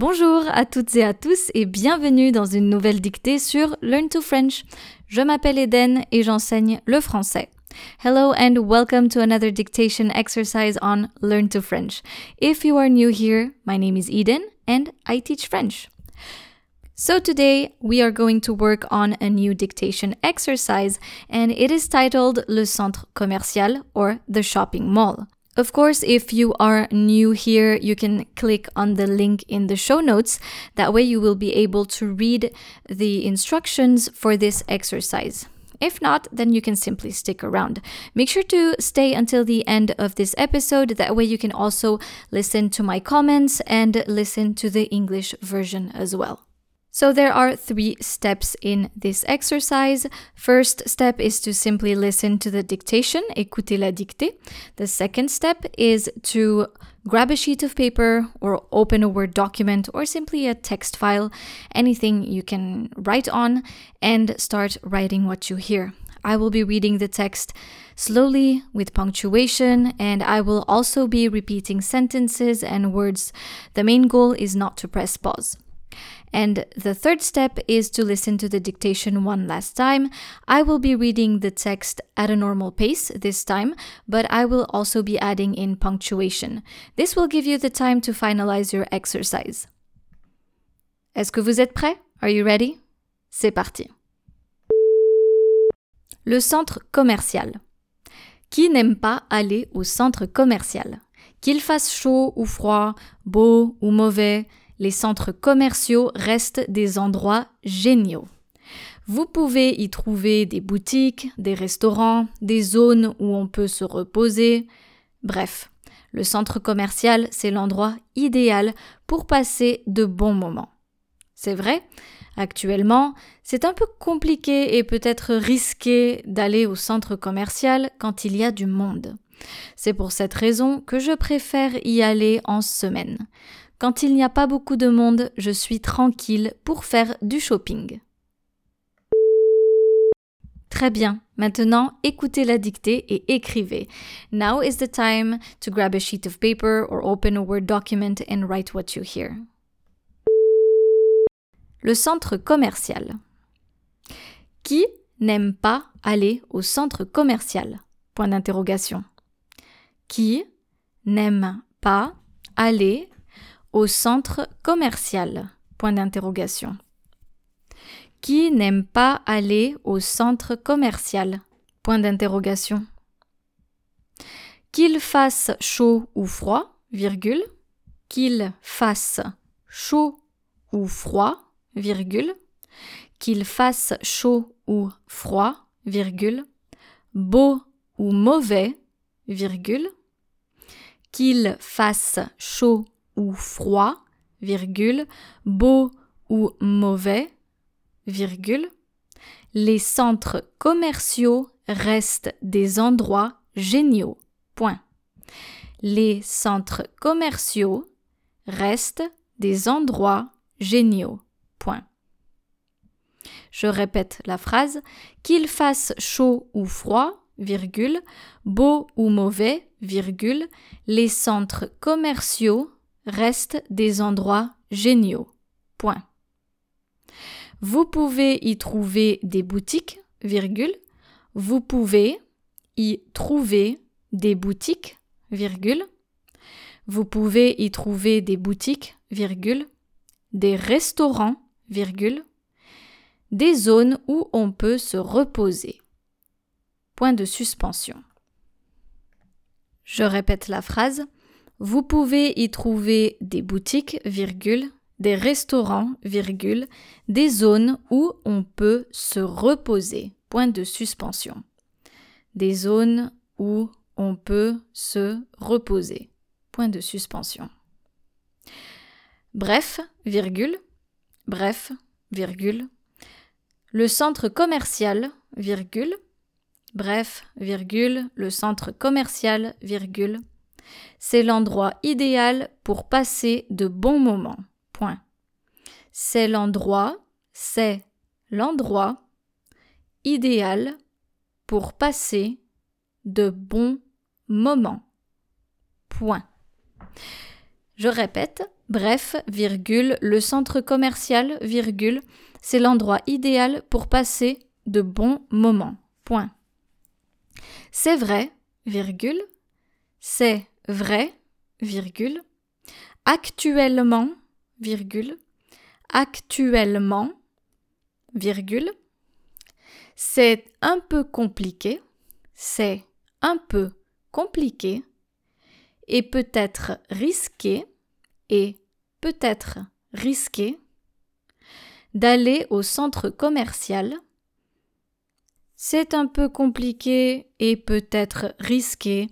Bonjour à toutes et à tous et bienvenue dans une nouvelle dictée sur Learn to French. Je m'appelle Eden et j'enseigne le français. Hello and welcome to another dictation exercise on Learn to French. If you are new here, my name is Eden and I teach French. So today we are going to work on a new dictation exercise and it is titled Le Centre Commercial or the Shopping Mall. Of course, if you are new here, you can click on the link in the show notes. That way, you will be able to read the instructions for this exercise. If not, then you can simply stick around. Make sure to stay until the end of this episode. That way, you can also listen to my comments and listen to the English version as well. So there are three steps in this exercise. First step is to simply listen to the dictation, écouter la dictée. The second step is to grab a sheet of paper or open a Word document or simply a text file, anything you can write on, and start writing what you hear. I will be reading the text slowly with punctuation, and I will also be repeating sentences and words. The main goal is not to press pause. And the third step is to listen to the dictation one last time. I will be reading the text at a normal pace this time, but I will also be adding in punctuation. This will give you the time to finalize your exercise. Est-ce que vous êtes prêt? Are you ready? C'est parti. Le centre commercial. Qui n'aime pas aller au centre commercial? Qu'il fasse chaud ou froid, beau ou mauvais, les centres commerciaux restent des endroits géniaux. Vous pouvez y trouver des boutiques, des restaurants, des zones où on peut se reposer. Bref, le centre commercial, c'est l'endroit idéal pour passer de bons moments. C'est vrai, actuellement, c'est un peu compliqué et peut-être risqué d'aller au centre commercial quand il y a du monde. C'est pour cette raison que je préfère y aller en semaine. Quand il n'y a pas beaucoup de monde, je suis tranquille pour faire du shopping. Très bien. Maintenant, écoutez la dictée et écrivez. Now is the time to grab a sheet of paper or open a Word document and write what you hear. Le centre commercial. Qui n'aime pas aller au centre commercial? Point d'interrogation. Qui n'aime pas aller au centre commercial? Point d'interrogation. Qui n'aime pas aller au centre commercial? Point d'interrogation. Qu'il fasse chaud ou froid, virgule. Qu'il fasse chaud ou froid, virgule. Qu'il fasse chaud ou froid, virgule. Beau ou mauvais, virgule. Qu'il fasse chaud ou froid, virgule, beau ou mauvais, virgule. Les centres commerciaux restent des endroits géniaux. Point. Les centres commerciaux restent des endroits géniaux. Point. Je répète la phrase qu'il fasse chaud ou froid, virgule, beau ou mauvais, virgule, les centres commerciaux restent des endroits géniaux. Point. Vous pouvez y trouver des boutiques, virgule. Vous pouvez y trouver des boutiques, virgule. Vous pouvez y trouver des boutiques, virgule. Des restaurants, virgule. Des zones où on peut se reposer. Point de suspension. Je répète la phrase. Vous pouvez y trouver des boutiques, virgule, des restaurants, virgule, des zones où on peut se reposer. Point de suspension. Des zones où on peut se reposer. Point de suspension. Bref, virgule, bref, virgule. Le centre commercial, virgule, bref, virgule, le centre commercial, virgule, c'est l'endroit idéal pour passer de bons moments. Point. C'est l'endroit, c'est l'endroit idéal pour passer de bons moments. Point. Je répète, Bref, virgule, le centre commercial, virgule, c'est l'endroit idéal pour passer de bons moments. Point. C'est vrai, virgule, c'est vrai, virgule, actuellement, virgule, actuellement, virgule, c'est un peu compliqué, c'est un peu compliqué, et peut-être risqué, et peut-être risqué, d'aller au centre commercial. C'est un peu compliqué et peut-être risqué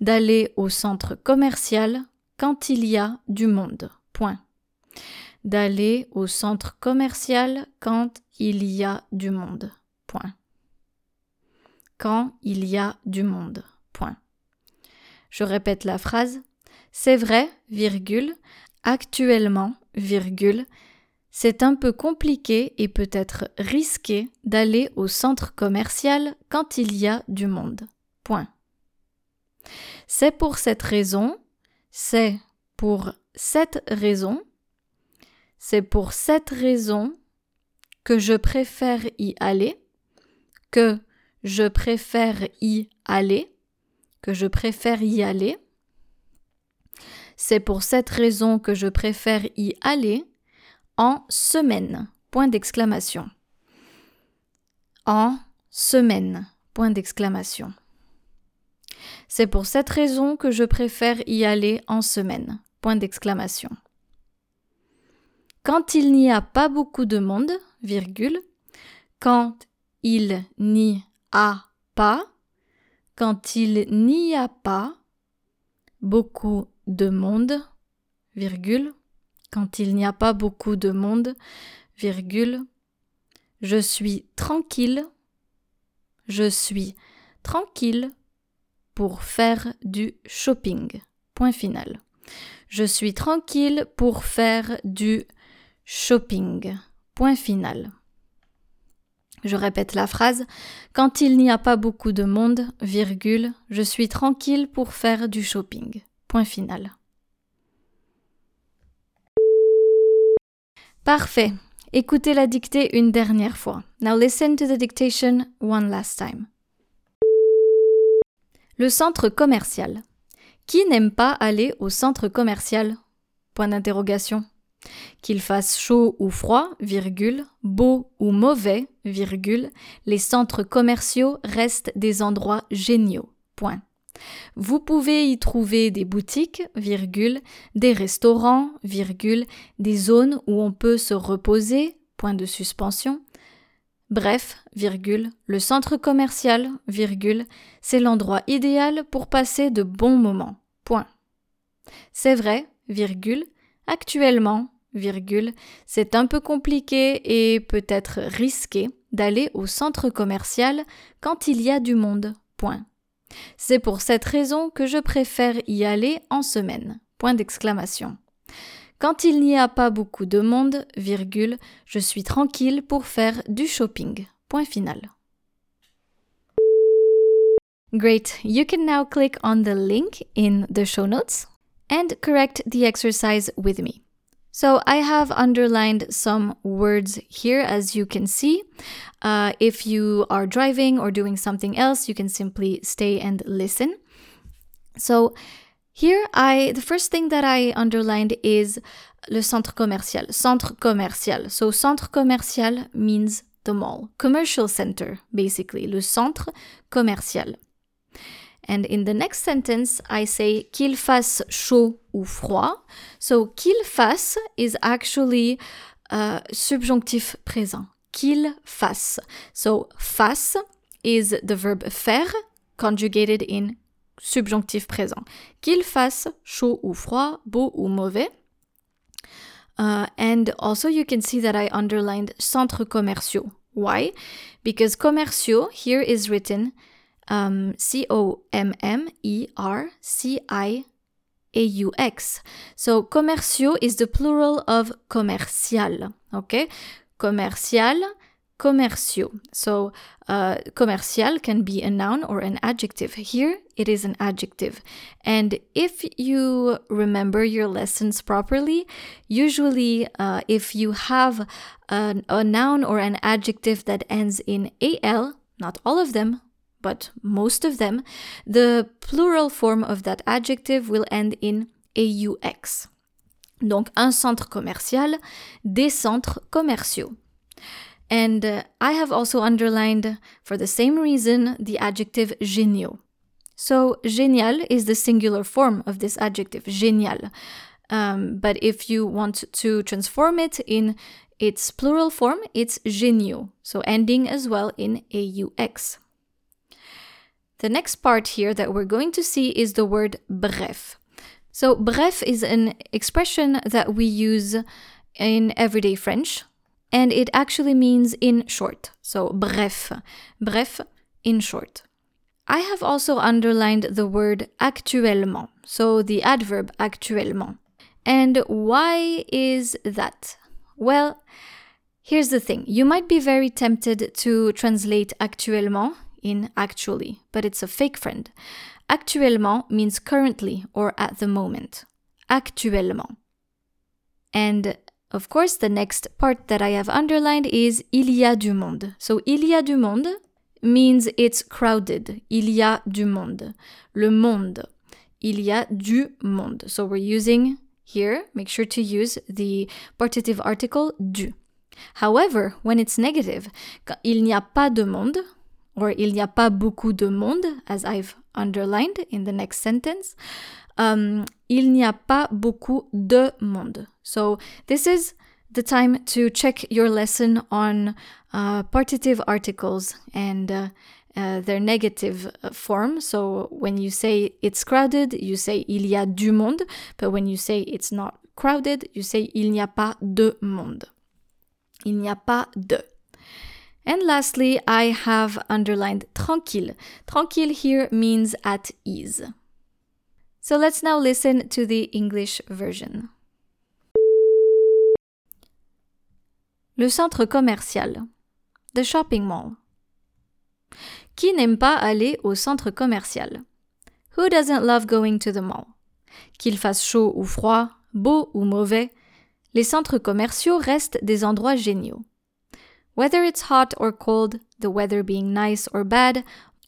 d'aller au centre commercial quand il y a du monde. Point. D'aller au centre commercial quand il y a du monde. Point. Quand il y a du monde. Point. Je répète la phrase. C'est vrai, virgule, actuellement, virgule, c'est un peu compliqué et peut-être risqué d'aller au centre commercial quand il y a du monde. Point. C'est pour cette raison, c'est pour cette raison, c'est pour cette raison que je préfère y aller, que je préfère y aller, que je préfère y aller. C'est pour cette raison que je préfère y aller en semaine. Point d'exclamation. En semaine. Point d'exclamation. C'est pour cette raison que je préfère y aller en semaine. Point d'exclamation. Quand il n'y a pas beaucoup de monde, virgule, quand il n'y a pas, quand il n'y a pas beaucoup de monde, virgule, quand il n'y a pas beaucoup de monde, virgule, je suis tranquille, je suis tranquille pour faire du shopping. Point final. Je suis tranquille pour faire du shopping. Point final. Je répète la phrase. Quand il n'y a pas beaucoup de monde, virgule, je suis tranquille pour faire du shopping. Point final. Parfait. Écoutez la dictée une dernière fois. Now listen to the dictation one last time. Le centre commercial. Qui n'aime pas aller au centre commercial? Point d'interrogation. Qu'il fasse chaud ou froid, virgule, beau ou mauvais, virgule, les centres commerciaux restent des endroits géniaux. Point. Vous pouvez y trouver des boutiques, des restaurants, des zones où on peut se reposer, point de suspension. Bref, le centre commercial, c'est l'endroit idéal pour passer de bons moments. Point. C'est vrai, virgule, actuellement, virgule, c'est un peu compliqué et peut-être risqué d'aller au centre commercial quand il y a du monde. Point. C'est pour cette raison que je préfère y aller en semaine. Point d'exclamation. Quand il n'y a pas beaucoup de monde, virgule, je suis tranquille pour faire du shopping. Point final. Great. You can now click on the link in the show notes and correct the exercise with me. So I have underlined some words here, as you can see. Uh, if you are driving or doing something else, you can simply stay and listen. So here, I the first thing that I underlined is le centre commercial. Centre commercial. So centre commercial means the mall, commercial center, basically. Le centre commercial. And in the next sentence, I say qu'il fasse chaud ou froid. So qu'il fasse is actually uh, subjonctif présent. Qu'il fasse. So fasse is the verb faire conjugated in subjonctif présent. Qu'il fasse chaud ou froid, beau ou mauvais. Uh, and also you can see that I underlined centres commerciaux. Why? Because commerciaux here is written um, C O M M E R C I A U X. So commerciaux is the plural of commercial. Okay? Commercial, commerciaux. So, uh, commercial can be a noun or an adjective. Here, it is an adjective. And if you remember your lessons properly, usually uh, if you have a, a noun or an adjective that ends in al, not all of them, but most of them, the plural form of that adjective will end in aux. Donc un centre commercial, des centres commerciaux. And uh, I have also underlined, for the same reason, the adjective géniaux. So, génial is the singular form of this adjective, génial. Um, but if you want to transform it in its plural form, it's géniaux, so ending as well in aux. The next part here that we're going to see is the word bref. So, bref is an expression that we use in everyday French, and it actually means in short. So, bref, bref, in short. I have also underlined the word actuellement, so the adverb actuellement. And why is that? Well, here's the thing you might be very tempted to translate actuellement in actually, but it's a fake friend. Actuellement means currently or at the moment. Actuellement. And of course, the next part that I have underlined is il y a du monde. So il y a du monde means it's crowded. Il y a du monde. Le monde. Il y a du monde. So we're using here, make sure to use the partitive article du. However, when it's negative, il n'y a pas de monde, or il n'y a pas beaucoup de monde, as I've underlined in the next sentence, um, il n'y a pas beaucoup de monde. So this is the time to check your lesson on uh, partitive articles and uh, uh, their negative uh, form. So when you say it's crowded, you say il y a du monde, but when you say it's not crowded, you say il n'y a pas de monde. Il n'y a pas de. And lastly, I have underlined tranquille. Tranquille here means at ease. So let's now listen to the English version. Le centre commercial. The shopping mall. Qui n'aime pas aller au centre commercial? Who doesn't love going to the mall? Qu'il fasse chaud ou froid, beau ou mauvais, les centres commerciaux restent des endroits géniaux. Whether it's hot or cold, the weather being nice or bad,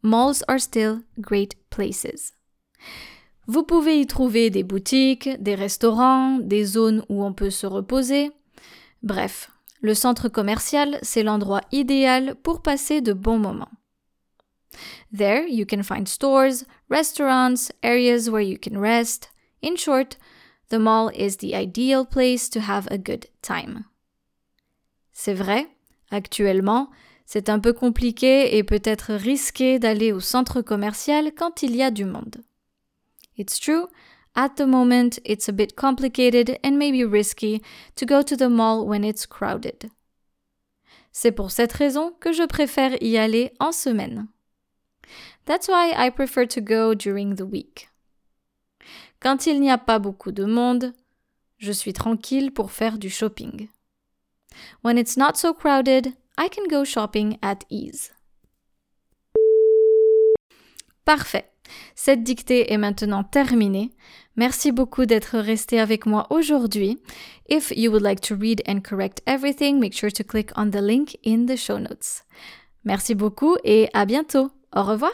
malls are still great places. Vous pouvez y trouver des boutiques, des restaurants, des zones où on peut se reposer. Bref, le centre commercial, c'est l'endroit idéal pour passer de bons moments. There you can find stores, restaurants, areas where you can rest. In short, the mall is the ideal place to have a good time. C'est vrai, Actuellement, c'est un peu compliqué et peut-être risqué d'aller au centre commercial quand il y a du monde. It's true, at the moment it's a bit complicated and maybe risky to go to the mall when it's crowded. C'est pour cette raison que je préfère y aller en semaine. That's why I prefer to go during the week. Quand il n'y a pas beaucoup de monde, je suis tranquille pour faire du shopping. When it's not so crowded, I can go shopping at ease. Parfait. Cette dictée est maintenant terminée. Merci beaucoup d'être resté avec moi aujourd'hui. If you would like to read and correct everything, make sure to click on the link in the show notes. Merci beaucoup et à bientôt. Au revoir.